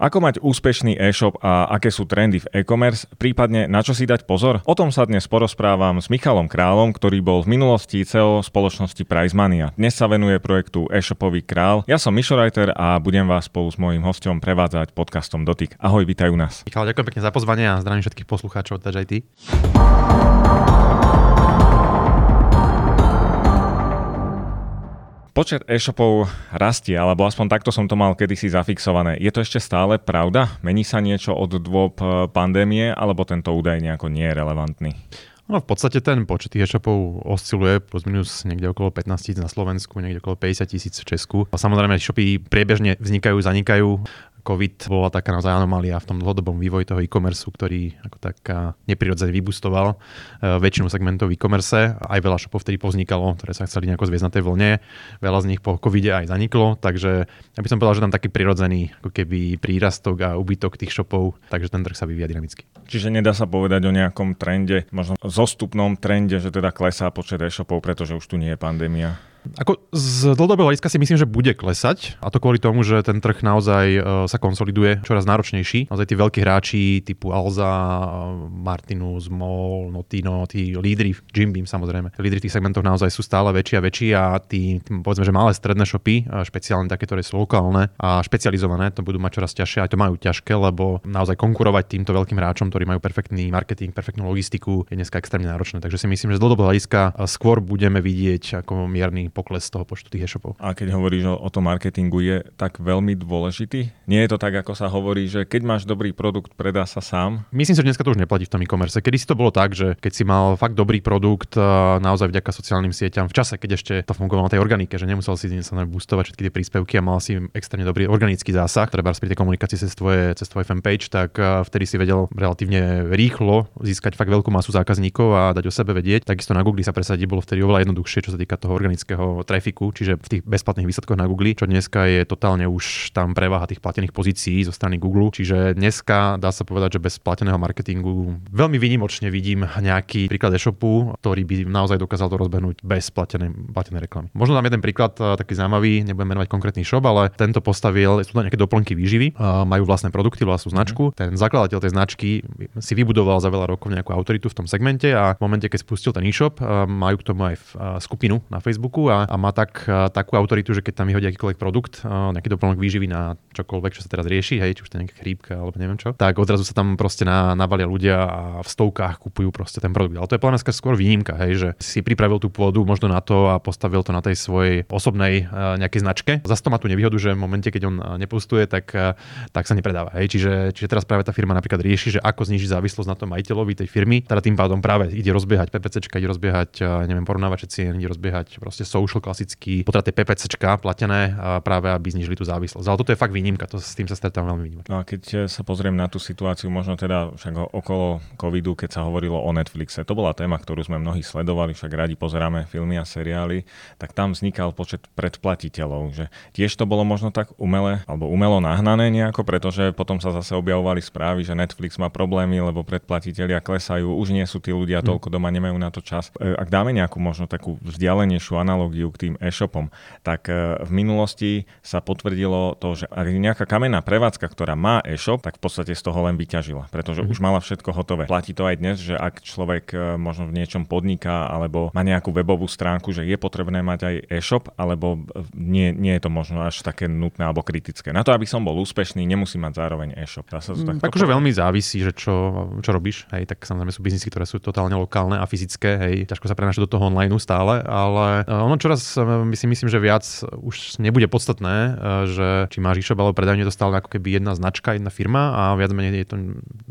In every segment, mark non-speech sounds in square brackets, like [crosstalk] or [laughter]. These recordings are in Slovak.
Ako mať úspešný e-shop a aké sú trendy v e-commerce, prípadne na čo si dať pozor? O tom sa dnes porozprávam s Michalom Králom, ktorý bol v minulosti CEO spoločnosti Prizemania. Dnes sa venuje projektu e-shopový král. Ja som Mišo Reiter a budem vás spolu s mojím hostom prevádzať podcastom Dotyk. Ahoj, vítajú nás. Michal, ďakujem pekne za pozvanie a zdravím všetkých poslucháčov, takže aj ty. Počet e-shopov rastie, alebo aspoň takto som to mal kedysi zafixované. Je to ešte stále pravda? Mení sa niečo od dôb e, pandémie, alebo tento údaj nejako nie je relevantný? No v podstate ten počet e-shopov osciluje plus minus niekde okolo 15 tisíc na Slovensku, niekde okolo 50 tisíc v Česku. A samozrejme, e-shopy priebežne vznikajú, zanikajú. COVID bola taká naozaj anomália v tom dlhodobom vývoji toho e-commerce, ktorý ako tak neprirodzene vybustoval e, väčšinu segmentov e-commerce. Aj veľa shopov vtedy povznikalo, ktoré sa chceli nejako zviezť na tej vlne. Veľa z nich po COVID aj zaniklo, takže ja by som povedal, že tam taký prirodzený ako keby prírastok a ubytok tých shopov, takže ten trh sa vyvíja dynamicky. Čiže nedá sa povedať o nejakom trende, možno zostupnom trende, že teda klesá počet e-shopov, pretože už tu nie je pandémia. Ako z dlhodobého hľadiska si myslím, že bude klesať a to kvôli tomu, že ten trh naozaj uh, sa konsoliduje čoraz náročnejší. Naozaj tí veľkí hráči typu Alza, Martinus, Mol, Notino, tí lídry, Jim Beam samozrejme, lídry v tých segmentoch naozaj sú stále väčší a väčší a tí, tým, povedzme, že malé stredné shopy, špeciálne také, ktoré sú lokálne a špecializované, to budú mať čoraz ťažšie, aj to majú ťažké, lebo naozaj konkurovať týmto veľkým hráčom, ktorí majú perfektný marketing, perfektnú logistiku, je dneska extrémne náročné. Takže si myslím, že z dlhodobého hľadiska skôr budeme vidieť ako mierny pokles toho počtu tých e-shopov. A keď hovoríš o, o tom marketingu, je tak veľmi dôležitý? Nie je to tak, ako sa hovorí, že keď máš dobrý produkt, predá sa sám? Myslím si, že dneska to už neplatí v tom e-commerce. Kedy si to bolo tak, že keď si mal fakt dobrý produkt, naozaj vďaka sociálnym sieťam, v čase, keď ešte to fungovalo na tej organike, že nemusel si sa boostovať všetky tie príspevky a mal si extrémne dobrý organický zásah, treba pri tej komunikácii cez tvoje, cez tvoje fanpage, tak vtedy si vedel relatívne rýchlo získať fakt veľkú masu zákazníkov a dať o sebe vedieť. Takisto na Google sa presadiť bolo vtedy oveľa jednoduchšie, čo sa týka toho organického trafiku, čiže v tých bezplatných výsledkoch na Google, čo dneska je totálne už tam prevaha tých platených pozícií zo strany Google. Čiže dneska dá sa povedať, že bez plateného marketingu veľmi výnimočne vidím nejaký príklad e-shopu, ktorý by naozaj dokázal to rozbehnúť bez platenej, platenej reklamy. Možno dám jeden príklad taký zaujímavý, nebudem menovať konkrétny shop, ale tento postavil, sú to nejaké doplnky výživy, majú vlastné produkty, vlastnú značku. Ten zakladateľ tej značky si vybudoval za veľa rokov nejakú autoritu v tom segmente a v momente, keď spustil ten e-shop, majú k tomu aj skupinu na Facebooku a, a má tak takú autoritu, že keď tam vyhodí akýkoľvek produkt, nejaký doplnok výživy na čokoľvek, čo sa teraz rieši, hej, či už to je nejaká chrípka alebo neviem čo, tak odrazu sa tam proste na, navalia ľudia a v stovkách kupujú proste ten produkt. Ale to je podľa skôr výnimka, hej, že si pripravil tú pôdu možno na to a postavil to na tej svojej osobnej nejakej značke. Zase to má tú nevýhodu, že v momente, keď on nepostuje, tak, tak sa nepredáva. Hej. Čiže, čiže teraz práve tá firma napríklad rieši, že ako znižiť závislosť na tom majiteľovi tej firmy. Teda tým pádom práve ide rozbiehať PPC, ide rozbiehať, neviem, porovnávače cien, ide rozbiehať proste social klasický potraty PPCčka platené práve, aby znižili tú závislosť. Ale toto je fakt výnimka, to, s tým sa stretávam veľmi výnimka. No a keď eh, sa pozriem na tú situáciu, možno teda však okolo covidu, keď sa hovorilo o Netflixe, to bola téma, ktorú sme mnohí sledovali, však radi pozeráme filmy a seriály, tak tam vznikal počet predplatiteľov, že tiež to bolo možno tak umele alebo umelo nahnané nejako, pretože potom sa zase objavovali správy, že Netflix má problémy, lebo predplatiteľia klesajú, už nie sú tí ľudia hm. toľko doma, nemajú na to čas. Eh, ak dáme nejakú možno takú vzdialenejšiu analogiu k tým e-shopom, tak e, v minulosti sa potvrdilo to, že ak nejaká kamenná prevádzka, ktorá má e-shop, tak v podstate z toho len vyťažila, pretože mm-hmm. už mala všetko hotové. Platí to aj dnes, že ak človek e, možno v niečom podniká alebo má nejakú webovú stránku, že je potrebné mať aj e-shop, alebo e, nie, nie je to možno až také nutné alebo kritické. Na to, aby som bol úspešný, nemusím mať zároveň e-shop. Dá sa to mm, akože veľmi závisí, že čo, čo robíš. Hej, tak samozrejme sú biznisy, ktoré sú totálne lokálne a fyzické. Hej, ťažko sa prenášať do toho online stále, ale ono čoraz my si myslím, že viac už nebude podstatné, e, že či máš e-shop alebo predajňu, to stále ako keby jedna značka, jedna firma a viac menej je to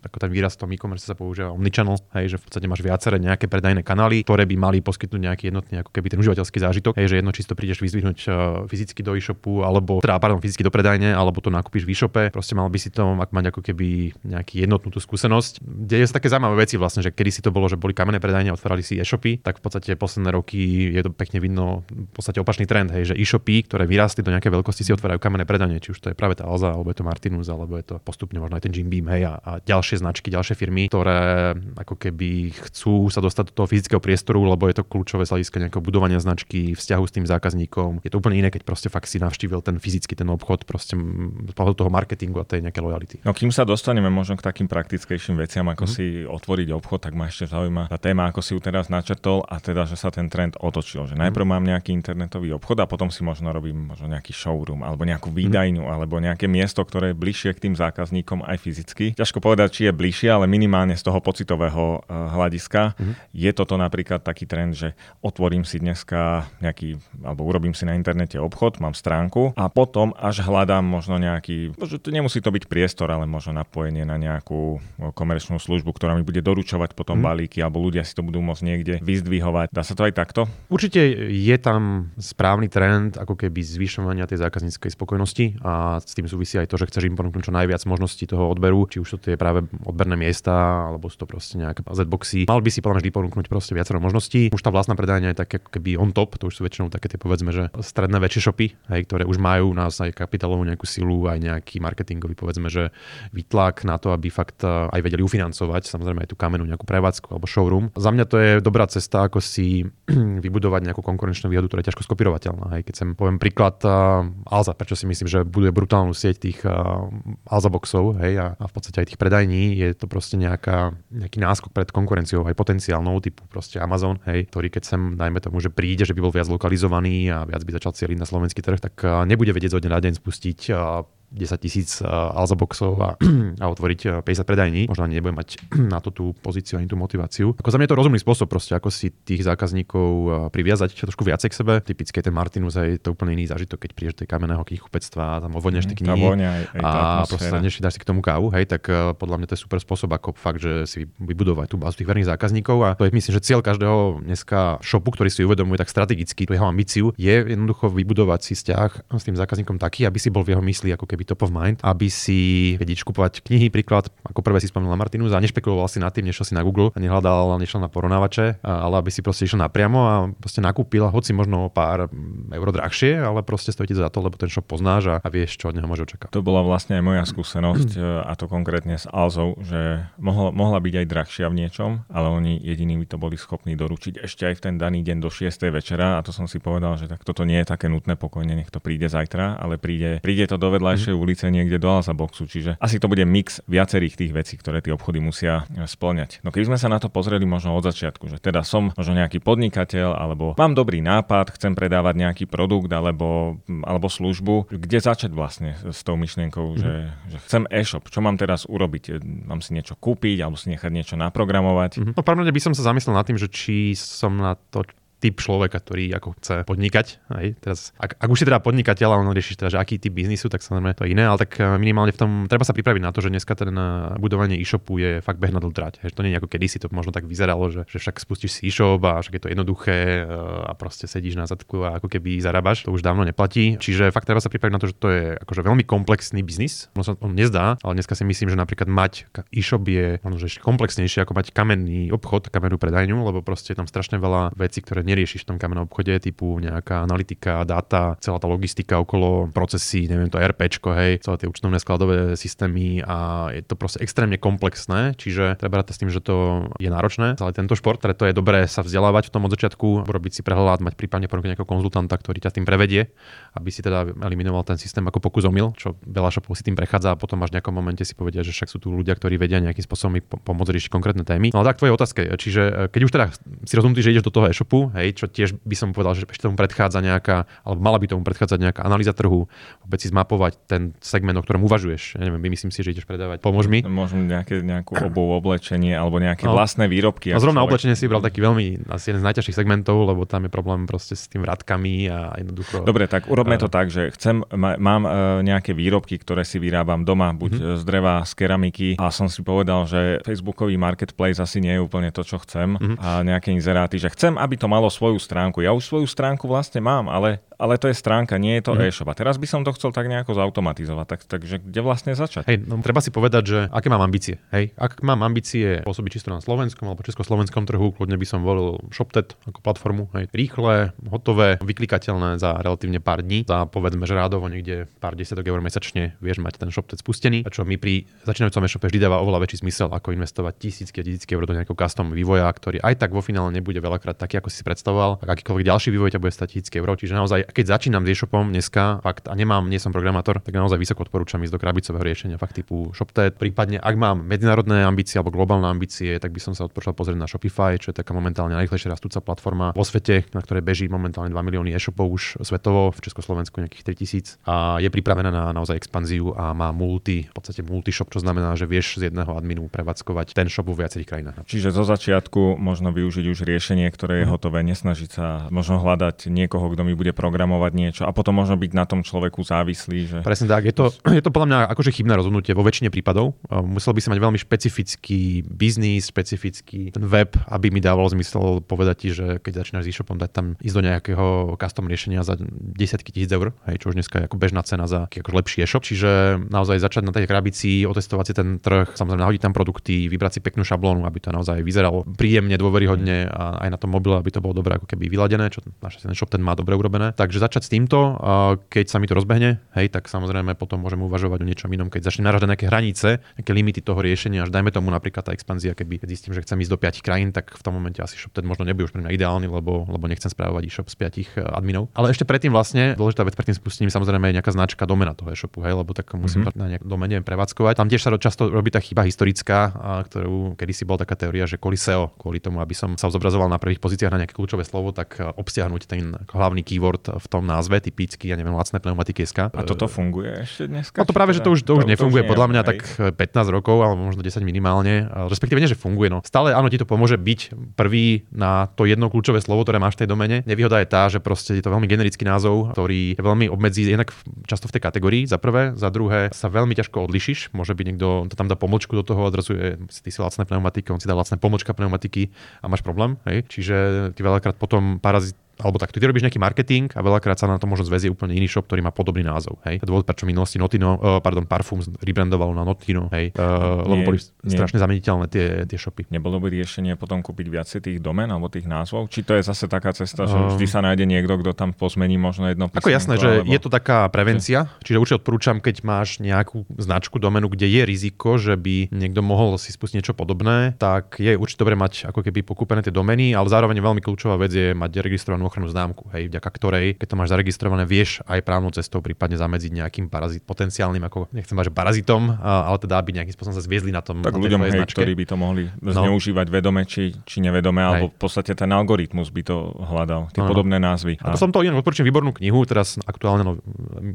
ako ten výraz v tom e-commerce sa používa omnichannel, hej, že v podstate máš viaceré nejaké predajné kanály, ktoré by mali poskytnúť nejaký jednotný ako keby ten užívateľský zážitok, hej, že jedno čisto prídeš vyzvihnúť e, fyzicky do e-shopu alebo teda pardon, fyzicky do predajne alebo to nakúpiš v e-shope, proste mal by si to mať ako keby nejaký jednotnú tú skúsenosť. Deje sa také zaujímavé veci vlastne, že kedy si to bolo, že boli kamenné predajne, otvárali si e-shopy, tak v podstate posledné roky je to pekne vidno v podstate opačný trend, hej, že e-shopy, ktoré vyrástli do nejakej veľkosti, si otvárajú kamenné predanie, či už to je práve tá Alza, alebo je to Martinus, alebo je to postupne možno aj ten Jim Beam, hej, a, a ďalšie značky, ďalšie firmy, ktoré ako keby chcú sa dostať do toho fyzického priestoru, lebo je to kľúčové z hľadiska nejakého budovania značky, vzťahu s tým zákazníkom. Je to úplne iné, keď proste fakt si navštívil ten fyzický ten obchod, proste z toho marketingu a tej nejakej lojality. No kým sa dostaneme možno k takým praktickejším veciam, ako mm-hmm. si otvoriť obchod, tak ma ešte zaujíma tá téma, ako si ju teraz načrtol a teda, že sa ten trend otočil. Že najprv mm-hmm. mám nejaký internetový obchod a potom si možno robím možno nejaký showroom alebo nejakú výdajňu mm-hmm. alebo nejaké miesto, ktoré je bližšie k tým zákazníkom aj fyzicky. Ťažko povedať, či je bližšie, ale minimálne z toho pocitového uh, hľadiska mm-hmm. je toto napríklad taký trend, že otvorím si dneska nejaký, alebo urobím si na internete obchod, mám stránku a potom až hľadám možno nejaký, to nemusí to byť priestor, ale možno napojenie na nejakú komerčnú službu, ktorá mi bude doručovať potom mm-hmm. balíky alebo ľudia si to budú môcť niekde vyzdvihovať. Dá sa to aj takto? Určite je tam správny trend ako keby zvyšovania tej zákazníckej spokojnosti a s tým súvisí aj to, že chceš im ponúknuť čo najviac možností toho odberu, či už to je práve odberné miesta, alebo sú to proste nejaké Z-boxy. Mal by si podľa vždy ponúknuť proste viacero možností. Už tá vlastná predajňa je tak keby on top, to už sú väčšinou také tie povedzme, že stredné väčšie shopy, hej, ktoré už majú nás aj kapitálovú nejakú silu, aj nejaký marketingový povedzme, že vytlak na to, aby fakt eh, aj vedeli ufinancovať samozrejme aj tú kamenú nejakú prevádzku alebo showroom. Za mňa to je dobrá cesta, ako si [clears throat] vybudovať nejakú konkurenčnú výhodu, ktorá je ťažko skopírovateľná. Hej. Keď sem poviem príklad uh, Alza, prečo si myslím, že buduje brutálnu sieť tých uh, Alza boxov hej, a, a v podstate aj tých predajní, je to proste nejaká, nejaký náskok pred konkurenciou, aj potenciálnou typu proste Amazon, hej, ktorý keď sem, dajme tomu, že príde, že by bol viac lokalizovaný a viac by začal cieliť na slovenský trh, tak uh, nebude vedieť zo dňa na deň spustiť uh, 10 tisíc uh, Alza boxov a, [clears throat] a otvoriť 50 uh, predajní. Možno ani nebudem mať [clears throat] na to tú pozíciu ani tú motiváciu. Ako za mňa je to rozumný spôsob proste, ako si tých zákazníkov uh, priviazať trošku viacej k sebe. Typické ten Martinus je to úplne iný zážitok, keď prídeš do kamenného knihkupectva a tam ovodneš tie mhm, knihy aj, aj a proste než dáš si k tomu kávu, hej, tak podľa mňa to je super spôsob, ako fakt, že si vybudovať tú bázu tých verných zákazníkov a to je myslím, že cieľ každého dneska shopu, ktorý si uvedomuje tak strategicky, tú jeho ambíciu, je jednoducho vybudovať si vzťah s tým zákazníkom taký, aby si bol v jeho mysli ako keby top of mind, aby si vedieť kupovať knihy, príklad, ako prvé si spomínal Martinus a nešpekuloval si nad tým, nešiel si na Google a nehľadal nešiel na porovnávače, ale aby si proste išiel napriamo a proste nakúpil, hoci možno pár euro drahšie, ale proste stojí za to, lebo ten shop poznáš a, a vieš, čo od neho môže očakávať. To bola vlastne aj moja skúsenosť a to konkrétne s Alzou, že mohla, mohla byť aj drahšia v niečom, ale oni jediní by to boli schopní doručiť ešte aj v ten daný deň do 6. večera a to som si povedal, že tak toto nie je také nutné, pokojne nech to príde zajtra, ale príde, príde to do vedľajšej mm. ulice niekde do Alza boxu. Čiže asi to bude mix viacerých tých vecí, ktoré tie obchody musia e, splňať. No keby sme sa na to pozreli možno od začiatku, že teda som možno nejaký podnikateľ, alebo mám dobrý nápad, chcem predávať nejaký produkt alebo, alebo službu, kde začať vlastne s tou myšlienkou, mm. že, že chcem e-shop, čo mám teraz urobiť? E, mám si niečo kúpiť alebo si nechať niečo naprogramovať? Mm-hmm. No pravdepodobne by som sa zamyslel nad tým, že či som na to typ človeka, ktorý ako chce podnikať. Hej. Teraz, ak, ak už si teda podnikateľ a on riešiš teda, že aký typ biznisu, tak samozrejme to je iné, ale tak eh, minimálne v tom treba sa pripraviť na to, že dneska ten eh, budovanie e-shopu je fakt beh na trať. Hej. To nie je ako kedysi, to možno tak vyzeralo, že, že však spustíš si e-shop a však je to jednoduché eh, a proste sedíš na zadku a ako keby zarábaš. To už dávno neplatí. Čiže fakt treba sa pripraviť na to, že to je akože veľmi komplexný biznis. Ono sa on nezdá, ale dneska si myslím, že napríklad mať e-shop je možno, že komplexnejšie ako mať kamenný obchod, kamennú predajňu, lebo proste je tam strašne veľa vecí, ktoré neriešiš v tom kamennom obchode, typu nejaká analytika, dáta, celá tá logistika okolo procesy, neviem to RPčko, hej, celé tie účtovné skladové systémy a je to proste extrémne komplexné, čiže treba rátať s tým, že to je náročné. Ale tento šport, preto je dobré sa vzdelávať v tom od začiatku, robiť si prehľad, mať prípadne ponúknuť nejakého konzultanta, ktorý ťa tým prevedie, aby si teda eliminoval ten systém ako pokus omyl, čo veľa shopov si tým prechádza a potom až v nejakom momente si povedia, že však sú tu ľudia, ktorí vedia nejakým spôsobom pomôcť riešiť konkrétne témy. No tak tvoje otázka čiže e, keď už teda si rozumtý, že ideš do toho e-shopu, hej, čo tiež by som povedal, že ešte tomu predchádza nejaká, alebo mala by tomu predchádzať nejaká analýza trhu, vôbec si zmapovať ten segment, o ktorom uvažuješ. Ja neviem, myslím si, že ideš predávať. Pomôž mi. Možno nejaké, nejakú obu oblečenie alebo nejaké no. vlastné výrobky. No zrovna človek... oblečenie si vybral taký veľmi, asi jeden z najťažších segmentov, lebo tam je problém proste s tým vrátkami a jednoducho. Dobre, tak urobme to tak, že chcem, mám uh, nejaké výrobky, ktoré si vyrábam doma, buď uh-huh. z dreva, z keramiky a som si povedal, že Facebookový marketplace asi nie je úplne to, čo chcem uh-huh. a nejaké inzeráty, že chcem, aby to malo svoju stránku. Ja už svoju stránku vlastne mám, ale ale to je stránka, nie je to mm. e-shop. A teraz by som to chcel tak nejako zautomatizovať, tak, takže kde vlastne začať? Hej, no, treba si povedať, že aké mám ambície. Hej, ak mám ambície pôsobiť čisto na slovenskom alebo československom trhu, kľudne by som volil ShopTet ako platformu. Hej, rýchle, hotové, vyklikateľné za relatívne pár dní. Za povedzme, že rádovo niekde pár desiatok eur mesačne vieš mať ten ShopTet spustený, a čo mi pri začínajúcom e-shope vždy dáva oveľa väčší zmysel, ako investovať tisícky a tisícky eur do nejakého custom vývoja, ktorý aj tak vo finále nebude veľakrát taký, ako si predstavoval. Ak akýkoľvek ďalší vývoj ťa bude stať tisícky eur. Čiže naozaj, keď začínam s e-shopom dneska, fakt, a nemám, nie som programátor, tak naozaj vysoko odporúčam ísť do krabicového riešenia, fakt typu ShopTet. Prípadne, ak mám medzinárodné ambície alebo globálne ambície, tak by som sa odporúčal pozrieť na Shopify, čo je taká momentálne najrychlejšie rastúca platforma vo svete, na ktorej beží momentálne 2 milióny e-shopov už svetovo, v Československu nejakých 3000 a je pripravená na naozaj expanziu a má multi, v podstate multi shop, čo znamená, že vieš z jedného adminu prevádzkovať ten shop vo viacerých krajinách. Čiže zo začiatku možno využiť už riešenie, ktoré je mm. hotové, nesnažiť sa možno hľadať niekoho, kto mi bude programovať niečo a potom možno byť na tom človeku závislý. Že... Presne tak, je to, [clears throat] je to podľa mňa akože chybné rozhodnutie vo väčšine prípadov. Musel by si mať veľmi špecifický biznis, špecifický ten web, aby mi dával zmysel povedať ti, že keď začínaš s e-shopom, dať tam ísť do nejakého custom riešenia za desiatky tisíc eur, hej, čo už dneska je ako bežná cena za ako lepší e-shop. Čiže naozaj začať na tej krabici, otestovať si ten trh, samozrejme nahodiť tam produkty, vybrať si peknú šablónu, aby to naozaj vyzeralo príjemne, dôveryhodne a aj na tom mobile, aby to bolo dobre ako keby vyladené, čo ten shop ten má dobre urobené. Takže začať s týmto, keď sa mi to rozbehne, hej, tak samozrejme potom môžeme uvažovať o niečom inom, keď začne naražať nejaké hranice, nejaké limity toho riešenia, až dajme tomu napríklad tá expanzia, keby zistím, že chcem ísť do 5 krajín, tak v tom momente asi shop ten možno nebude už pre mňa ideálny, lebo, lebo nechcem správovať e-shop z 5 e, adminov. Ale ešte predtým vlastne dôležitá vec pred tým spustením samozrejme je nejaká značka domena toho e-shopu, hej, lebo tak musím mm-hmm. na nejakom domene prevádzkovať. Tam tiež sa často robí tá chyba historická, ktorú kedysi bola taká teória, že kvôli SEO, kvôli tomu, aby som sa zobrazoval na prvých pozíciách na nejaké kľúčové slovo, tak e, obsiahnuť ten hlavný keyword v tom názve, typicky, ja neviem, lacné pneumatiky SK. A toto funguje ešte dneska? No to práve, že to už, to už nefunguje, to už podľa mňa hej. tak 15 rokov, alebo možno 10 minimálne. Respektíve nie, že funguje. No. Stále áno, ti to pomôže byť prvý na to jedno kľúčové slovo, ktoré máš v tej domene. Nevýhoda je tá, že proste je to veľmi generický názov, ktorý je veľmi obmedzí jednak často v tej kategórii, za prvé, za druhé sa veľmi ťažko odlišiš. Môže byť niekto, to tam dá pomočku do toho, odrazu je, ty si lacné pneumatiky, on si dá lacné pomočka pneumatiky a máš problém. Hej? Čiže ty veľakrát potom parazit alebo takto, ty robíš nejaký marketing a veľakrát sa na to možno zväzie úplne iný shop, ktorý má podobný názov. Hej. Dôvod, prečo v minulosti Notino, uh, pardon, Parfum rebrandovalo na Notino, hej, uh, lebo boli nie. strašne zameniteľné tie, tie shopy. Nebolo by riešenie potom kúpiť viac tých domen alebo tých názvov? Či to je zase taká cesta, že vždy sa nájde niekto, kto tam pozmení možno jedno písmenko? Ako jasné, že alebo... je to taká prevencia, čiže určite odporúčam, keď máš nejakú značku domenu, kde je riziko, že by niekto mohol si spustiť niečo podobné, tak je určite dobre mať ako keby pokúpené tie domeny, ale zároveň veľmi kľúčová vec je mať registrovanú ochranu známku. Hej vďaka ktorej, keď to máš zaregistrované, vieš aj právnou cestou prípadne zamedziť nejakým parazit, potenciálnym, ako nechcem mať, že parazitom, ale teda aby nejakým spôsobom sa zviezli na tom. Tak na ľuďom, hej, ktorí by to mohli no. zneužívať vedome či, či nevedome, hej. alebo v podstate ten algoritmus by to hľadal, tie no, podobné názvy. A to som to inak odporúčam výbornú knihu, teraz aktuálne no,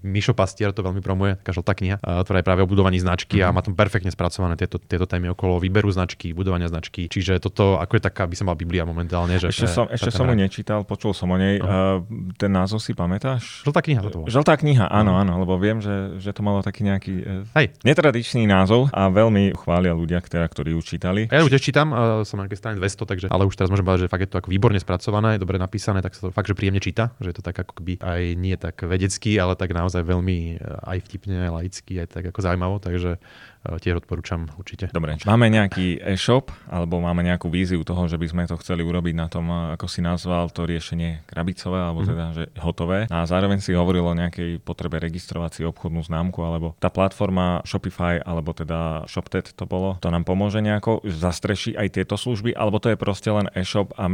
Mišo Pastier to veľmi promuje, taká žltá kniha, ktorá je práve o budovaní značky mm-hmm. a mhm. má tam perfektne spracované tieto, tieto témy okolo výberu značky, budovania značky. Čiže toto ako je taká, by som mal Biblia momentálne. Že ešte som, ešte som mu nečítal, počul som o nej. Uh, ten názov si pamätáš? Žltá kniha to bolo. Žltá kniha, áno, no. áno, lebo viem, že, že to malo taký nejaký e, Hej. netradičný názov a veľmi chvália ľudia, ktorá, ktorí už čítali. Ja už čítam, uh, som na strane 200, takže, ale už teraz môžem povedať, že fakt je to ako výborne spracované, dobre napísané, tak sa to fakt, že príjemne číta, že je to tak ako by aj nie tak vedecký, ale tak naozaj veľmi e, aj vtipne, aj laicky, aj tak ako zaujímavo, takže tiež odporúčam určite. Dobre, máme nejaký e-shop alebo máme nejakú víziu toho, že by sme to chceli urobiť na tom, eh, ako si nazval to riešenie krabicové alebo mm. teda že hotové. A zároveň si hovoril o nejakej potrebe registrovať si obchodnú známku alebo tá platforma Shopify alebo teda ShopTet to bolo, to nám pomôže nejako zastreší aj tieto služby alebo to je proste len e-shop a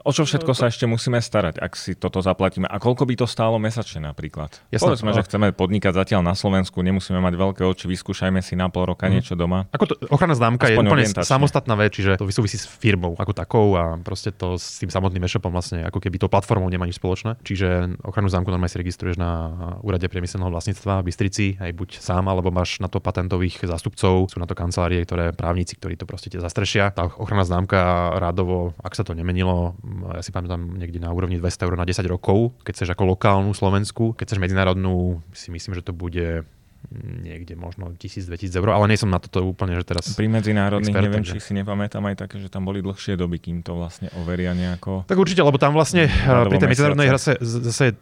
O čo všetko sa ešte musíme starať, ak si toto zaplatíme? A koľko by to stálo mesačne napríklad? Jasne, Povedzme, že chceme podnikať zatiaľ na Slovensku, nemusíme mať veľké oči, vyskúšajme si na pol roka mm. niečo doma. Ako to, ochrana známka Aspoň je úplne samostatná vec, čiže to súvisí s firmou ako takou a proste to s tým samotným e-shopom vlastne ako keby to platformou nemá nič spoločné. Čiže ochranu známku normálne si registruješ na úrade priemyselného vlastníctva v Bystrici, aj buď sám, alebo máš na to patentových zástupcov, sú na to kancelárie, ktoré právnici, ktorí to proste zastrešia. Tá ochrana známka rádovo, ak sa to nemenilo, ja si pamätám niekde na úrovni 200 eur na 10 rokov, keď chceš ako lokálnu Slovensku, keď chceš medzinárodnú, si myslím, že to bude niekde možno 1000-2000 eur, ale nie som na toto úplne, že teraz... Pri medzinárodných expert, neviem, takže... či si nepamätám aj také, že tam boli dlhšie doby, kým to vlastne overia nejako. Tak určite, lebo tam vlastne pri tej medzinárodnej hre zase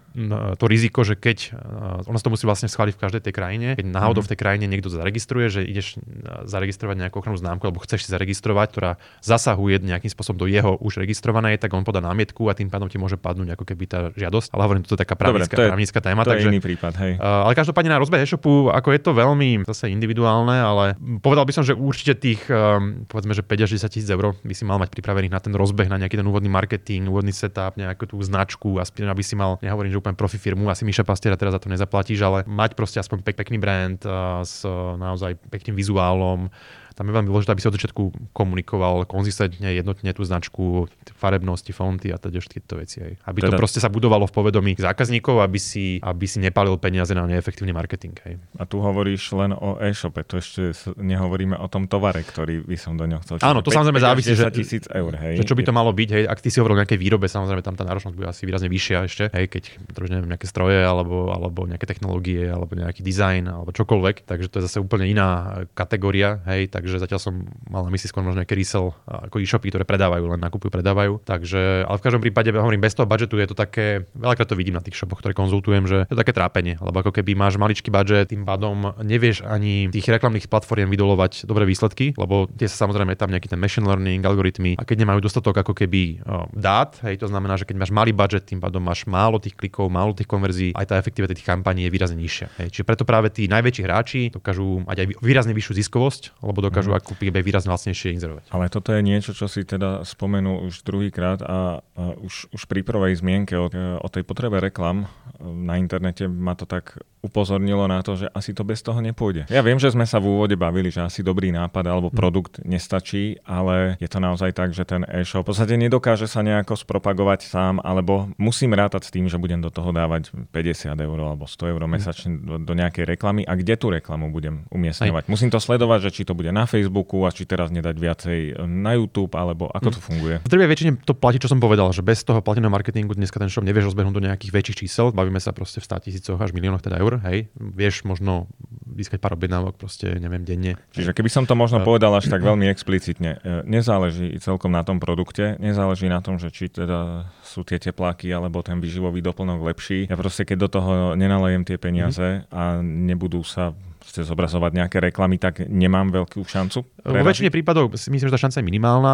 to riziko, že keď ono sa to musí vlastne schváliť v každej tej krajine, keď náhodou mm-hmm. v tej krajine niekto zaregistruje, že ideš zaregistrovať nejakú ochrannú známku, alebo chceš si zaregistrovať, ktorá zasahuje nejakým spôsobom do jeho už registrovanej, tak on podá námietku a tým pádom ti môže padnúť ako keby tá žiadosť. Ale hovorím, to je taká právnická, Dobre, to je, právnická téma. To takže, je iný prípad, hej. Ale každopádne na rozbeh e-shopu ako je to veľmi zase individuálne, ale povedal by som, že určite tých um, povedzme, že 5 až 10 tisíc eur by si mal mať pripravených na ten rozbeh, na nejaký ten úvodný marketing, úvodný setup, nejakú tú značku, aspoň aby si mal, nehovorím, že úplne profi firmu, asi Miša Pastiera teraz za to nezaplatíš, ale mať proste aspoň pek, pekný brand uh, s uh, naozaj pekným vizuálom, tam je veľmi dôležité, aby si od začiatku komunikoval konzistentne, jednotne tú značku, farebnosti, fonty a teda tieto veci. Aj. Aby teda... to proste sa budovalo v povedomí zákazníkov, aby si, aby si nepalil peniaze na neefektívny marketing. Aj. A tu hovoríš len o e-shope, tu ešte nehovoríme o tom tovare, ktorý by som do ňoho chcel. Áno, to samozrejme závisí, že, eur, hej. že čo by to malo byť. Hej. Ak ty si hovoril o nejakej výrobe, samozrejme tam tá náročnosť bude asi výrazne vyššia ešte, hej, keď trošku neviem, nejaké stroje alebo, alebo nejaké technológie alebo nejaký dizajn alebo čokoľvek. Takže to je zase úplne iná kategória. Hej. Takže zatiaľ som mal na mysli skôr možno nejaké resell, ako e-shopy, ktoré predávajú, len nakupujú, predávajú. Takže, ale v každom prípade, hovorím, bez toho budžetu je to také, veľakrát to vidím na tých shopoch, ktoré konzultujem, že je to také trápenie, lebo ako keby máš maličký budget, tým pádom nevieš ani tých reklamných platform vydolovať dobré výsledky, lebo tie sa samozrejme tam nejaký ten machine learning, algoritmy a keď nemajú dostatok ako keby dát, hej, to znamená, že keď máš malý budget, tým pádom máš málo tých klikov, málo tých konverzií, aj tá efektivita tých kampaní je výrazne nižšia. Hej. Čiže preto práve tí najväčší hráči dokážu mať aj výrazne vyššiu ziskovosť, lebo dokážu mm. ako keby výrazne vlastnejšie inzerovať. Ale toto je niečo, čo si teda spomenul už druhýkrát a, a už, už pri prvej zmienke o, o tej potrebe reklam na internete ma to tak upozornilo na to, že asi to bez toho nepôjde. Ja viem, že sme sa v úvode bavili, že asi dobrý nápad alebo mhm. produkt nestačí, ale je to naozaj tak, že ten e-shop v podstate nedokáže sa nejako spropagovať sám, alebo musím rátať s tým, že budem do toho dávať 50 eur alebo 100 eur mhm. mesačne do, do nejakej reklamy a kde tú reklamu budem umiestňovať. Aj. Musím to sledovať, že či to bude na Facebooku a či teraz nedať viacej na YouTube, alebo ako to funguje. V drvej väčšine to platí, čo som povedal, že bez toho plateného marketingu dneska ten shop nevieš rozbehnúť do nejakých väčších čísel, bavíme sa proste v 100 tisícoch až miliónoch teda eur, hej, vieš možno získať pár objednávok, proste neviem, denne. Čiže keby som to možno povedal až tak veľmi explicitne, e, nezáleží celkom na tom produkte, nezáleží na tom, že či teda sú tie tepláky alebo ten výživový doplnok lepší. Ja proste keď do toho nenalejem tie peniaze mm-hmm. a nebudú sa chce zobrazovať nejaké reklamy, tak nemám veľkú šancu? Vo väčšine prípadov si myslím, že tá šanca je minimálna.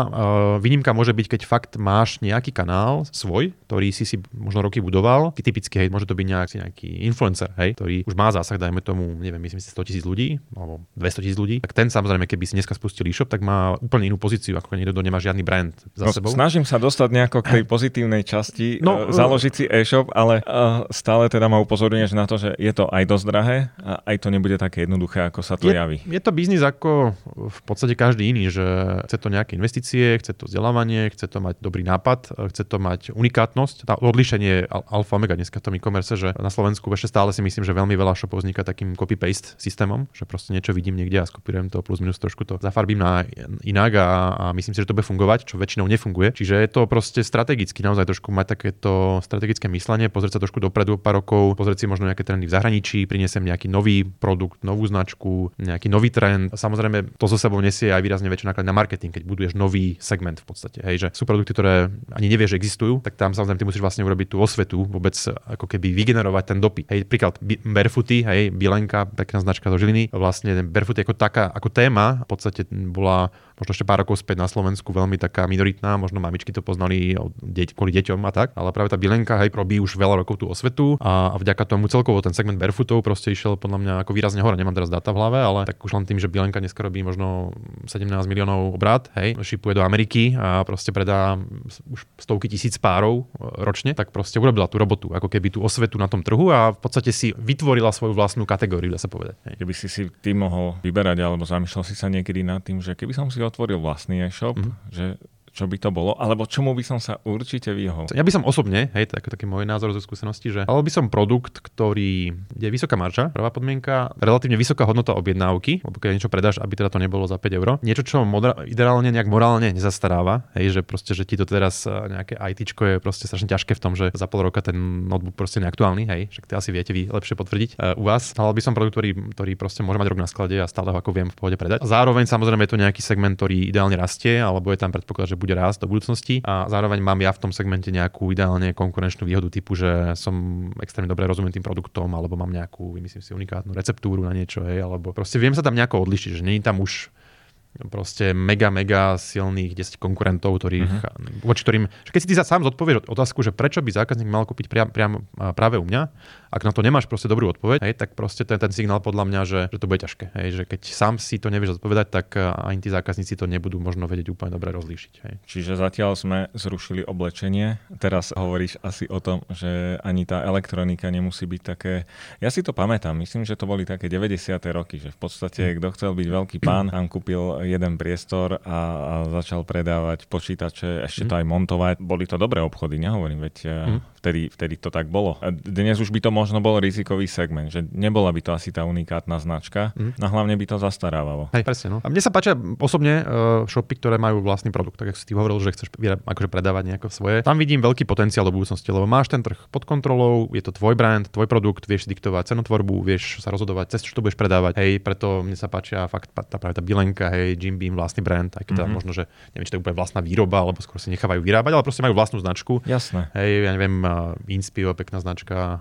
Výnimka môže byť, keď fakt máš nejaký kanál svoj, ktorý si si možno roky budoval. Typicky, hej, môže to byť nejaký, nejaký influencer, hej, ktorý už má zásah, dajme tomu, neviem, myslím si 100 tisíc ľudí, alebo 200 tisíc ľudí. Tak ten samozrejme, keby si dneska spustil e-shop, tak má úplne inú pozíciu, ako niekto, kto nemá žiadny brand za no, sebou. Snažím sa dostať nejako k tej [clears throat] pozitívnej časti, no, uh, založiť si e-shop, ale uh, stále teda ma upozorňuješ na to, že je to aj dosť drahé a aj to nebude také jednoduché, ako sa to je, javí. Je to biznis ako v podstate každý iný, že chce to nejaké investície, chce to vzdelávanie, chce to mať dobrý nápad, chce to mať unikátnosť. Tá odlišenie alfa omega dneska v tom e-commerce, že na Slovensku ešte stále si myslím, že veľmi veľa shopov vzniká takým copy-paste systémom, že proste niečo vidím niekde a skopírujem to plus minus trošku to zafarbím na inak a, a myslím si, že to bude fungovať, čo väčšinou nefunguje. Čiže je to proste strategicky naozaj trošku mať takéto strategické myslenie, pozrieť sa trošku dopredu pár rokov, pozrieť si možno nejaké trendy v zahraničí, priniesem nejaký nový produkt, novú značku, nejaký nový trend. Samozrejme, to so sebou nesie aj výrazne väčšie náklady na marketing, keď buduješ nový segment v podstate. Hej, že sú produkty, ktoré ani nevieš, že existujú, tak tam samozrejme ty musíš vlastne urobiť tú osvetu, vôbec ako keby vygenerovať ten dopyt. Hej, príklad Barefooty, hej, Bielenka, pekná značka zo Žiliny, vlastne Barefooty ako taká, ako téma v podstate bola možno ešte pár rokov späť na Slovensku veľmi taká minoritná, možno mamičky to poznali deť, kvôli deťom a tak, ale práve tá Bielenka hej, robí už veľa rokov tú osvetu a, a vďaka tomu celkovo ten segment barefootov proste išiel podľa mňa ako výrazne hore. Nemám teraz data v hlave, ale tak už len tým, že Bielenka dneska robí možno 17 miliónov obrat, hej, šipuje do Ameriky a proste predá už stovky tisíc párov e, ročne, tak proste urobila tú robotu, ako keby tú osvetu na tom trhu a v podstate si vytvorila svoju vlastnú kategóriu, dá sa povedať. Hej. Keby si si ty mohol vyberať alebo zamýšľal si sa niekedy nad tým, že keby som si otvoril vlastný e-shop, mm-hmm. že čo by to bolo, alebo čomu by som sa určite vyhol. Ja by som osobne, hej, tak, taký môj názor zo skúsenosti, že ale by som produkt, ktorý je vysoká marža, prvá podmienka, relatívne vysoká hodnota objednávky, lebo keď niečo predáš, aby teda to nebolo za 5 eur. Niečo, čo modra, ideálne nejak morálne nezastaráva, hej, že proste, že ti to teraz nejaké IT je proste strašne ťažké v tom, že za pol roka ten notebook proste neaktuálny, hej, však ty asi viete vy lepšie potvrdiť uh, u vás. Ale by som produkt, ktorý, ktorý proste môže mať rok na sklade a stále ho ako viem v pohode predať. Zároveň samozrejme je to nejaký segment, ktorý ideálne rastie, alebo je tam predpoklad, že bude rásť do budúcnosti. A zároveň mám ja v tom segmente nejakú ideálne konkurenčnú výhodu typu, že som extrémne dobre rozumiem tým produktom, alebo mám nejakú, myslím si, unikátnu receptúru na niečo, hej, alebo proste viem sa tam nejako odlišiť, že je tam už proste mega, mega silných 10 konkurentov, ktorých, uh-huh. voči ktorým, keď si ty sám zodpovieš otázku, že prečo by zákazník mal kúpiť priam, priam práve u mňa, ak na to nemáš proste dobrú odpoveď, hej, tak proste ten, ten signál podľa mňa, že, že to bude ťažké. Hej, že keď sám si to nevieš odpovedať, tak ani tí zákazníci to nebudú možno vedieť úplne dobre rozlíšiť. Hej. Čiže zatiaľ sme zrušili oblečenie. Teraz hovoríš asi o tom, že ani tá elektronika nemusí byť také... Ja si to pamätám, myslím, že to boli také 90. roky, že v podstate kto chcel byť veľký pán, tam kúpil jeden priestor a, a začal predávať počítače, ešte to hm. aj montovať. Boli to dobré obchody, nehovorím, veď mm vtedy, vtedy to tak bolo. A dnes už by to možno bol rizikový segment, že nebola by to asi tá unikátna značka, mm. no hlavne by to zastarávalo. Hej, presne. No. A mne sa páčia osobne uh, shopy, ktoré majú vlastný produkt, tak ako si ty hovoril, že chceš akože predávať nejako svoje. Tam vidím veľký potenciál do budúcnosti, lebo máš ten trh pod kontrolou, je to tvoj brand, tvoj produkt, vieš diktovať cenotvorbu, vieš sa rozhodovať, cez čo to budeš predávať. Hej, preto mne sa páčia fakt tá, práve tá bilenka, hej, Jim Beam, vlastný brand, aj keď mm-hmm. možno, že neviem, či to je úplne vlastná výroba, alebo skôr si nechávajú vyrábať, ale proste majú vlastnú značku. Jasné. Hej, ja neviem, Inspio, pekná značka.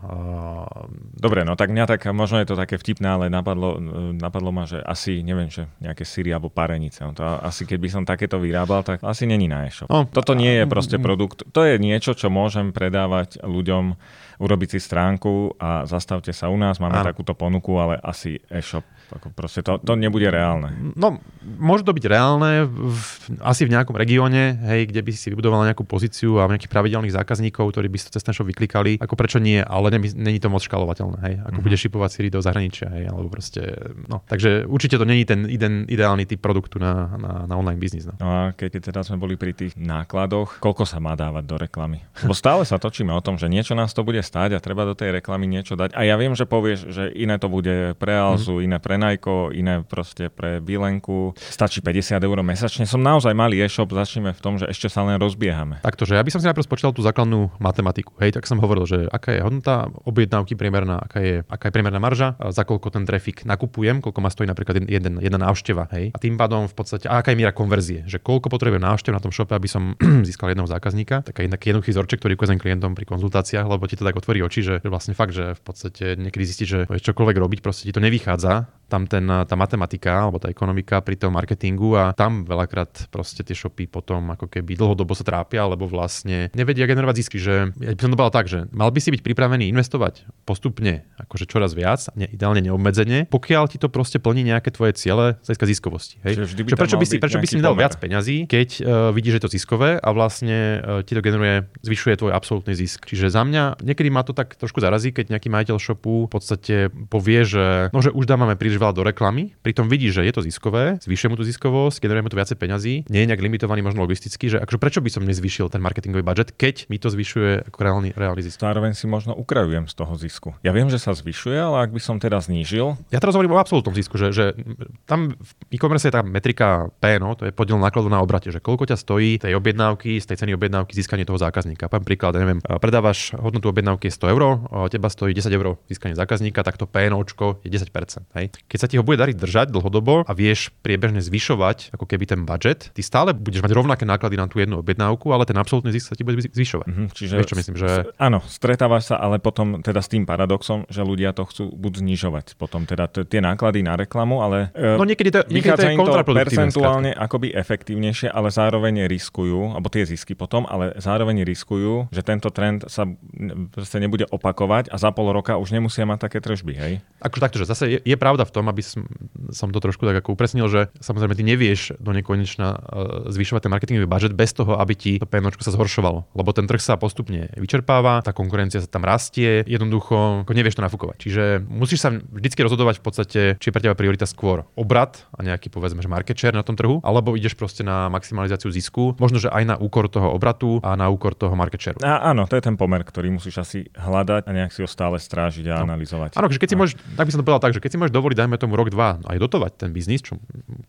Dobre, no tak mňa tak, možno je to také vtipné, ale napadlo, napadlo ma, že asi, neviem, že nejaké syry alebo parenice. No to asi keď by som takéto vyrábal, tak asi není na e-shop. No, Toto nie je proste produkt, to je niečo, čo môžem predávať ľuďom urobiť si stránku a zastavte sa u nás, máme Áno. takúto ponuku, ale asi e-shop. Ako proste to, to nebude reálne. No, môže to byť reálne v, asi v nejakom regióne, hej, kde by si vybudoval nejakú pozíciu a nejakých pravidelných zákazníkov, ktorí by si to cez ten shop vyklikali. Ako prečo nie, ale není to moc škalovateľné, hej. Ako mm-hmm. bude šipovať Siri do zahraničia, hej, alebo proste, no. Takže určite to není ten iden, ideálny typ produktu na, na, na online biznis. No. no a keď teda sme boli pri tých nákladoch, koľko sa má dávať do reklamy? Lebo stále sa točíme o tom, že niečo nás to bude stáť a treba do tej reklamy niečo dať. A ja viem, že povieš, že iné to bude pre Alzu, mm-hmm. iné pre Nike, iné proste pre Bilenku. Stačí 50 eur mesačne. Som naozaj malý e-shop, začneme v tom, že ešte sa len rozbiehame. Takto, že ja by som si najprv spočítal tú základnú matematiku. Hej, tak som hovoril, že aká je hodnota objednávky priemerná, aká je, aká je priemerná marža, za koľko ten trafik nakupujem, koľko ma stojí napríklad jeden, jedna návšteva. Hej. A tým pádom v podstate, a aká je miera konverzie, že koľko potrebujem návštev na tom shope, aby som [clears throat] získal jedného zákazníka. Taký jednoduchý vzorček, ktorý ukazujem klientom pri konzultáciách, lebo ti to tak otvorí oči, že vlastne fakt, že v podstate niekedy zistíš, že čokoľvek robiť, proste ti to nevychádza, tam ten, tá matematika alebo tá ekonomika pri tom marketingu a tam veľakrát proste tie shopy potom ako keby dlhodobo sa trápia, alebo vlastne nevedia generovať zisky, že ja by som to bol tak, že mal by si byť pripravený investovať postupne akože čoraz viac, ne, ideálne neobmedzenie, pokiaľ ti to proste plní nejaké tvoje ciele z hľadiska ziskovosti. Hej? Čiže by prečo by si, prečo by si nedal viac peňazí, keď uh, vidíš, že je to ziskové a vlastne uh, ti to generuje, zvyšuje tvoj absolútny zisk. Čiže za mňa niekedy ma to tak trošku zarazí, keď nejaký majiteľ shopu v podstate povie, že, no, že už dávame príliš veľa do reklamy, pritom vidí, že je to ziskové, zvyšuje mu tú ziskovosť, generuje mu to viacej peňazí, nie je nejak limitovaný možno logisticky, že akože prečo by som nezvyšil ten marketingový budget, keď mi to zvyšuje ako reálny, reálny zisk. Zároveň si možno ukrajujem z toho zisku. Ja viem, že sa zvyšuje, ale ak by som teda znížil. Ja teraz hovorím o absolútnom zisku, že, že tam v e-commerce je tá metrika P, no, to je podiel nákladov na obrate, že koľko ťa stojí tej objednávky, z tej ceny objednávky získanie toho zákazníka. Poviem príklad, neviem, predávaš hodnotu objednávky 100 eur, teba stojí 10 eur získanie zákazníka, tak to PNOčko je 10%. Hej. Keď sa ti ho bude dariť držať dlhodobo a vieš priebežne zvyšovať ako keby ten budget, ty stále budeš mať rovnaké náklady na tú jednu objednávku, ale ten absolútny zisk sa ti bude zvyšovať. Mm-hmm, čiže vieš, čo myslím, že... Áno, stretávaš sa ale potom teda s tým paradoxom, že ľudia to chcú buď znižovať potom teda t- tie náklady na reklamu, ale e, no niekedy to, niekedy to je percentuálne akoby efektívnejšie, ale zároveň riskujú, alebo tie zisky potom, ale zároveň riskujú, že tento trend sa proste nebude opakovať a za pol roka už nemusia mať také tržby, hej? Akože takto, že zase je, je pravda v tom, aby som, som to trošku tak ako upresnil, že samozrejme ty nevieš do nekonečna zvyšovať ten marketingový budget bez toho, aby ti to PNOčko sa zhoršovalo. Lebo ten trh sa postupne vyčerpáva, tá konkurencia sa tam rastie, jednoducho ako nevieš to nafúkovať. Čiže musíš sa vždy rozhodovať v podstate, či je pre teba priorita skôr obrat a nejaký povedzme, že market share na tom trhu, alebo ideš proste na maximalizáciu zisku, možno, že aj na úkor toho obratu a na úkor toho market share. A, áno, to je ten pomer, ktorý musíš asi hľadať a nejak si ho stále strážiť a no. analyzovať. Áno, že keď si môžeš, tak by som to povedal tak, že keď si môžeš dovoliť, dajme tomu rok, dva, aj dotovať ten biznis, čo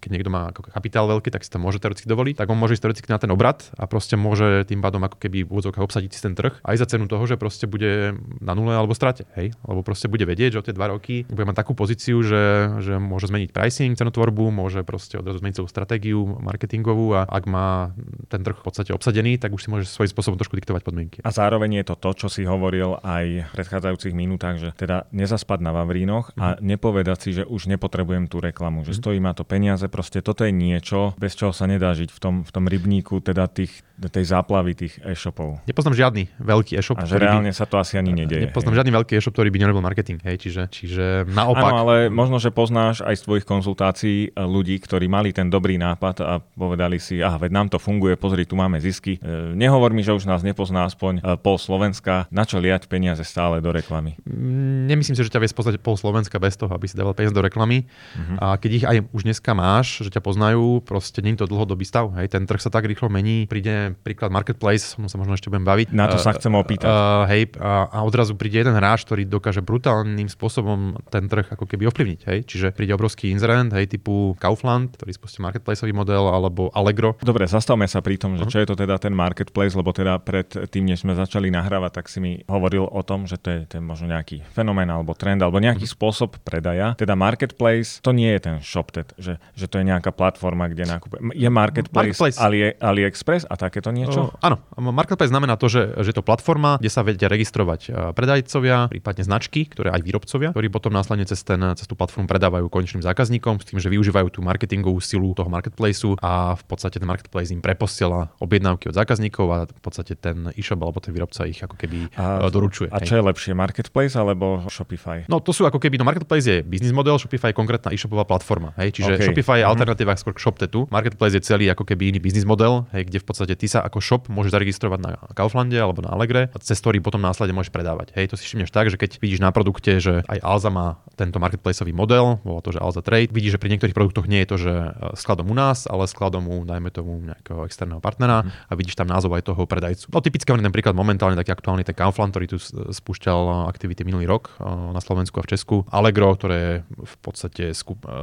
keď niekto má ako kapitál veľký, tak si to môže teoreticky dovoliť, tak on môže ísť teoreticky na ten obrat a proste môže tým pádom ako keby v úvodzovkách obsadiť si ten trh aj za cenu toho, že proste bude na nule alebo strate, hej? Lebo proste bude vedieť, že o tie dva roky bude mať takú pozíciu, že, že môže zmeniť pricing, cenotvorbu, môže proste odrazu zmeniť celú stratégiu marketingovú a ak má ten trh v podstate obsadený, tak už si môže svojím spôsobom trošku diktovať podmienky. A zároveň je to to, čo si hovoril aj v predchádzajúcich minútach, že teda nezaspať na Vavrínoch a mm. nepovedať si, že už nepotrebujem tú reklamu, že mm. stojí ma to peniaze, proste toto je niečo, bez čoho sa nedá žiť v tom, v tom rybníku, teda tých, tej záplavy tých e-shopov. Nepoznám žiadny veľký e-shop. A že reálne by... sa to asi ani nedeje. Nepoznám hej. žiadny veľký e-shop, ktorý by nerobil marketing, hej, čiže, čiže naopak. Áno, ale možno, že poznáš aj z tvojich konzultácií e, ľudí, ktorí mali ten dobrý nápad a povedali si, aha, veď nám to funguje, pozri, tu máme zisky. E, nehovor mi, že už nás nepozná aspoň e, pol Slovenska, na čo liať peniaze stále do reklamy. Mm, nemyslím si, že ťa vie spoznať pol Slovenska bez toho, aby si dával peniaze do reklamy. Uh-huh. A keď ich aj už dneska máš, že ťa poznajú, proste nie je to dlhodobý stav. Hej, ten trh sa tak rýchlo mení. Príde príklad Marketplace, o sa možno ešte budem baviť. Na to sa chcem opýtať. Uh, hej, a, a odrazu príde jeden hráč, ktorý dokáže brutálnym spôsobom ten trh ako keby ovplyvniť. Hej? Čiže príde obrovský inzerent, hej, typu Kaufland, ktorý spustí marketplaceový model, alebo Allegro. Dobre, zastavme sa pri tom, že uh-huh. čo je to teda ten marketplace, lebo teda pred tým, než sme začali nahrávať, tak si mi hovoril o tom, že to je, to je možno nejaký fenomén alebo trend alebo nejaký uh-huh. spôsob predaja. Teda marketplace, to nie je ten ShopTet, že, že to je nejaká platforma, kde nákupuje. Je marketplace, marketplace. Ali, AliExpress a takéto niečo? Uh, áno, marketplace znamená to, že, že to platforma, kde sa vedia registrovať predajcovia, prípadne značky, ktoré aj výrobcovia, ktorí potom následne cez, ten, cez tú platformu predávajú konečným zákazníkom s tým, že využívajú tú marketingovú silu toho marketplaceu a v podstate ten marketplace im preposiela objednávky od zákazníkov a v podstate ten e-shop alebo ten výrobca ich ako keby a, e, doručuje. A čo hej. je lepšie, marketplace alebo Shopify? No to sú ako keby, no marketplace je business model, Shopify je konkrétna e-shopová platforma. Hej? Čiže okay. Shopify je mhm. alternatíva skôr k ShopTetu. Marketplace je celý ako keby iný business model, hej, kde v podstate ty sa ako shop môžeš zaregistrovať na Kauflande alebo na Allegre a cez ktorý potom následne môžeš predávať. Hej, to si všimneš tak, že keď vidíš na produkte, že aj Alza má tento marketplaceový model, bolo to, že Alza Trade, vidíš, že pri niektorých produktoch nie je to, že e, skladom u nás, ale skladom u, dajme tomu, nejakého externého partnera mm. a vidíš tam názov aj toho predajcu. No typicky ten príklad momentálne taký aktuálny, ten Kaufland, ktorý tu spúšťal aktivity minulý rok e, na Slovensku a v Česku. Allegro, ktoré je v podstate e,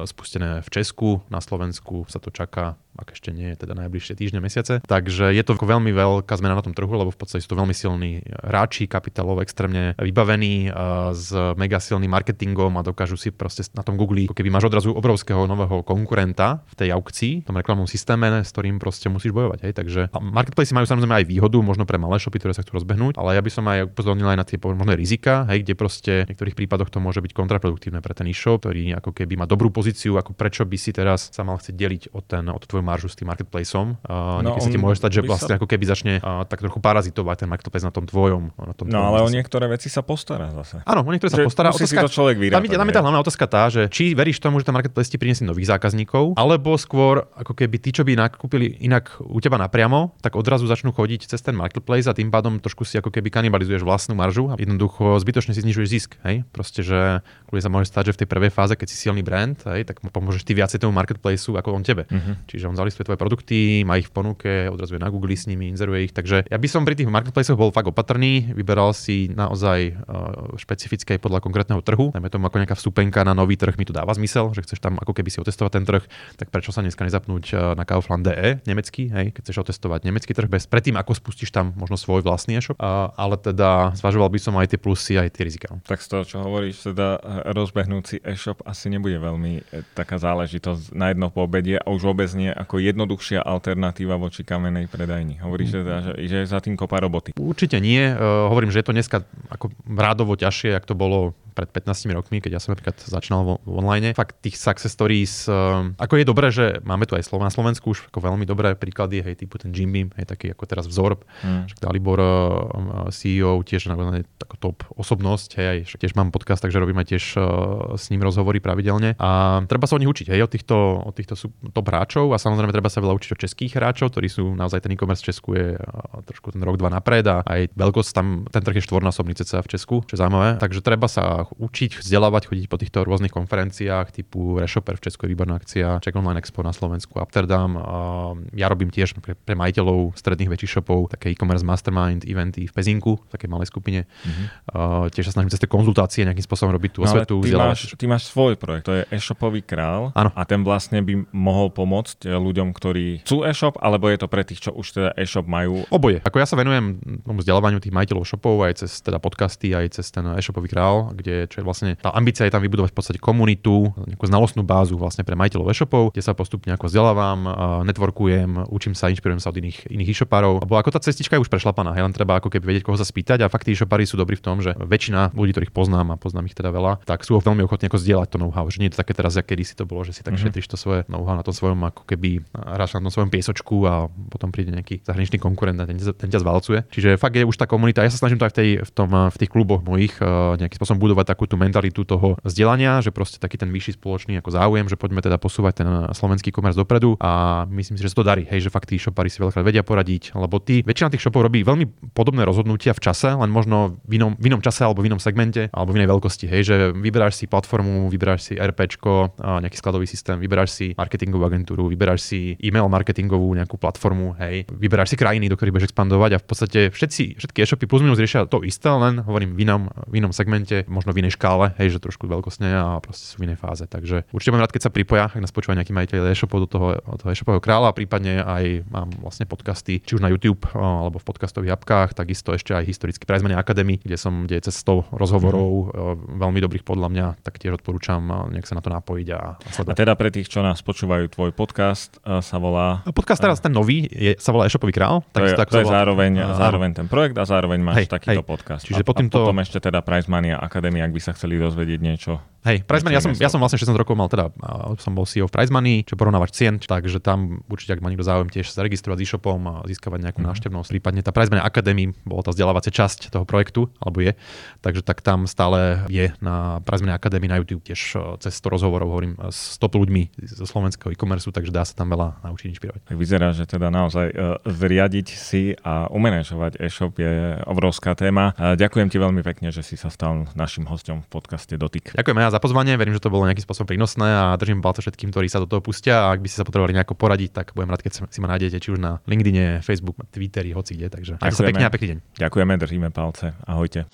spustené v Česku, na Slovensku sa to čaká ak ešte nie teda najbližšie týždne, mesiace. Takže je to veľmi veľká zmena na tom trhu, lebo v podstate sú to veľmi silní hráči, kapitálov extrémne vybavení s mega silným marketingom a dokážu si proste na tom Google, keby máš odrazu obrovského nového konkurenta v tej aukcii, v tom reklamnom systéme, s ktorým proste musíš bojovať. Hej. Takže marketplace majú samozrejme aj výhodu, možno pre malé shopy, ktoré sa chcú rozbehnúť, ale ja by som aj upozornil aj na tie možné rizika, hej, kde proste v niektorých prípadoch to môže byť kontraproduktívne pre ten e-shop, ktorý ako keby má dobrú pozíciu, ako prečo by si teraz sa mal chcieť deliť od, ten, od tvoj maržu s tým marketplaceom. Uh, no, sa ti môže stať, že vlastne sa... ako keby začne uh, tak trochu parazitovať ten marketplace na tom tvojom. Na tom no tvojom ale o niektoré veci sa postará zase. Áno, o niektoré sa postará. Otázka, to človek vyrátať, tam, je, tam je tá hlavná otázka tá, že či veríš tomu, že ten marketplace ti priniesie nových zákazníkov, alebo skôr ako keby tí, čo by nakúpili inak u teba napriamo, tak odrazu začnú chodiť cez ten marketplace a tým pádom trošku si ako keby kanibalizuješ vlastnú maržu a jednoducho zbytočne si znižuješ zisk. Hej? Proste, že kvôli sa môže stať, že v tej prvej fáze, keď si silný brand, hej, tak pomôžeš ty viacej tomu marketplaceu ako on tebe. Uh-huh. Čiže on zalistuje tvoje produkty, má ich v ponuke, odrazuje na Google s nimi, inzeruje ich. Takže ja by som pri tých marketplaceoch bol fakt opatrný, vyberal si naozaj uh, špecifické podľa konkrétneho trhu. Dajme tomu ako nejaká vstupenka na nový trh mi to dáva zmysel, že chceš tam ako keby si otestovať ten trh, tak prečo sa dneska nezapnúť uh, na Kaufland.de nemecký, hej, keď chceš otestovať nemecký trh bez predtým, ako spustíš tam možno svoj vlastný e-shop. Uh, ale teda zvažoval by som aj tie plusy, aj tie rizika. Tak z toho, čo hovoríš, teda rozbehnúci e-shop asi nebude veľmi taká záležitosť na jedno po obede a už vôbec nie ako jednoduchšia alternatíva voči kamenej predajni. Hovoríš teda, že, že za tým kopa roboty. Určite nie. Uh, hovorím, že je to dneska ako rádovo ťažšie, ako to bolo pred 15 rokmi, keď ja som napríklad začínal v, v online. Fakt tých success stories, uh, ako je dobré, že máme tu aj Slovo na Slovensku už ako veľmi dobré príklady, hej, typu ten Jim Beam, hej, taký ako teraz vzor, mm. Dalibor, uh, CEO, tiež naozaj tako top osobnosť, hej, aj, však tiež mám podcast, takže robíme tiež uh, s ním rozhovory pravidelne a treba sa od nich učiť, hej, od týchto, od týchto top hráčov a samozrejme treba sa veľa učiť od českých hráčov, ktorí sú naozaj ten e-commerce v Česku je uh, trošku ten rok, dva napred a aj veľkosť tam, ten trh je štvornásobný cca v Česku, čo je zaujímavé. Takže treba sa učiť, vzdelávať, chodiť po týchto rôznych konferenciách typu Reshopper v Česku, výborná akcia, Czech Online Expo na Slovensku, Amsterdam. Ja robím tiež pre, pre majiteľov stredných väčších shopov také e-commerce mastermind eventy v Pezinku, v takej malej skupine. Mm-hmm. Uh, tiež sa snažím cez tie konzultácie nejakým spôsobom robiť tú no, osvetu. Ty máš, ty máš svoj projekt, to je e-shopový král ano. a ten vlastne by mohol pomôcť ľuďom, ktorí chcú e-shop, alebo je to pre tých, čo už teda e-shop majú? Oboje. Ako ja sa venujem tomu vzdelávaniu tých majiteľov shopov aj cez teda podcasty, aj cez ten e-shopový král, kde čo je vlastne tá ambícia je tam vybudovať v podstate komunitu, nejakú znalostnú bázu vlastne pre majiteľov e-shopov, kde sa postupne ako vzdelávam, networkujem, učím sa, inšpirujem sa od iných, iných e-shopárov. Lebo ako tá cestička je už prešlapaná, len treba ako keby vedieť, koho sa spýtať a fakt tí e-shopári sú dobrí v tom, že väčšina ľudí, ktorých poznám a poznám ich teda veľa, tak sú veľmi ochotní ako zdieľať to know-how. Že nie je to také teraz, kedy si to bolo, že si tak mm-hmm. šetríš to svoje know-how na tom svojom ako keby hráš na tom svojom piesočku a potom príde nejaký zahraničný konkurent a ten, ten ťa zvalcuje. Čiže fakt je už tá komunita. Ja sa snažím to aj v, tej, v, tom, v tých kluboch mojich nejakým spôsobom budovať takú tú mentalitu toho vzdelania, že proste taký ten vyšší spoločný ako záujem, že poďme teda posúvať ten slovenský komerc dopredu a myslím si, že sa to darí. Hej, že fakt tí shopári si veľakrát vedia poradiť, lebo tí, väčšina tých shopov robí veľmi podobné rozhodnutia v čase, len možno v inom, v inom čase alebo v inom segmente alebo v inej veľkosti. Hej, že vyberáš si platformu, vyberáš si RPčko, nejaký skladový systém, vyberáš si marketingovú agentúru, vyberáš si e-mail marketingovú nejakú platformu, hej, vyberáš si krajiny, do ktorých budeš expandovať a v podstate všetci, všetky e-shopy plus minus riešia to isté, len hovorím v inom, v inom segmente, možno v inej škále, hej, že trošku veľkostne a proste sú v inej fáze. Takže určite mám rád, keď sa pripoja, ak nás počúva nejaký majiteľ e-shopov do toho, toho e-shopového kráľa, a prípadne aj mám vlastne podcasty, či už na YouTube alebo v podcastových apkách, takisto ešte aj historický Prize Academy, kde som, kde je cez 100 rozhovorov, mm. veľmi dobrých podľa mňa, tak tiež odporúčam nejak sa na to napojiť a sledovať. A teda pre tých, čo nás počúvajú, tvoj podcast sa volá... Podcast teraz ten nový je, sa volá e-shopový král. To je, to je zároveň, uh, zároveň ten projekt a zároveň máš hej, takýto hej. podcast. Čiže a, potom, a potom ešte teda Prize Mania Academy, ak by sa chceli dozvedieť niečo Hej, Price Money, ja som, ja som vlastne 16 rokov mal teda, som bol CEO v Price Money, čo porovnávať cien, takže tam určite, ak má niekto záujem tiež sa registrovať s e-shopom a získavať nejakú mm. návštevnosť. Prípadne tá Price Money Academy bola tá vzdelávacia časť toho projektu, alebo je, takže tak tam stále je na Price Money Academy na YouTube tiež e, cez 100 rozhovorov, hovorím, s top ľuďmi zo slovenského e-commerce, takže dá sa tam veľa naučiť inšpirovať. Tak vyzerá, že teda naozaj uh, zriadiť si a umenežovať e-shop je obrovská téma. Ďakujem ti veľmi pekne, že si sa stal našim hostom v podcaste Dotyk. Ďakujem ja za pozvanie, verím, že to bolo nejakým spôsobom prínosné a držím palce všetkým, ktorí sa do toho pustia a ak by ste sa potrebovali nejako poradiť, tak budem rád, keď si ma nájdete či už na LinkedIn, Facebook, Twitteri, hoci kde. Takže sa pekne a pekný deň. Ďakujeme, držíme palce. Ahojte.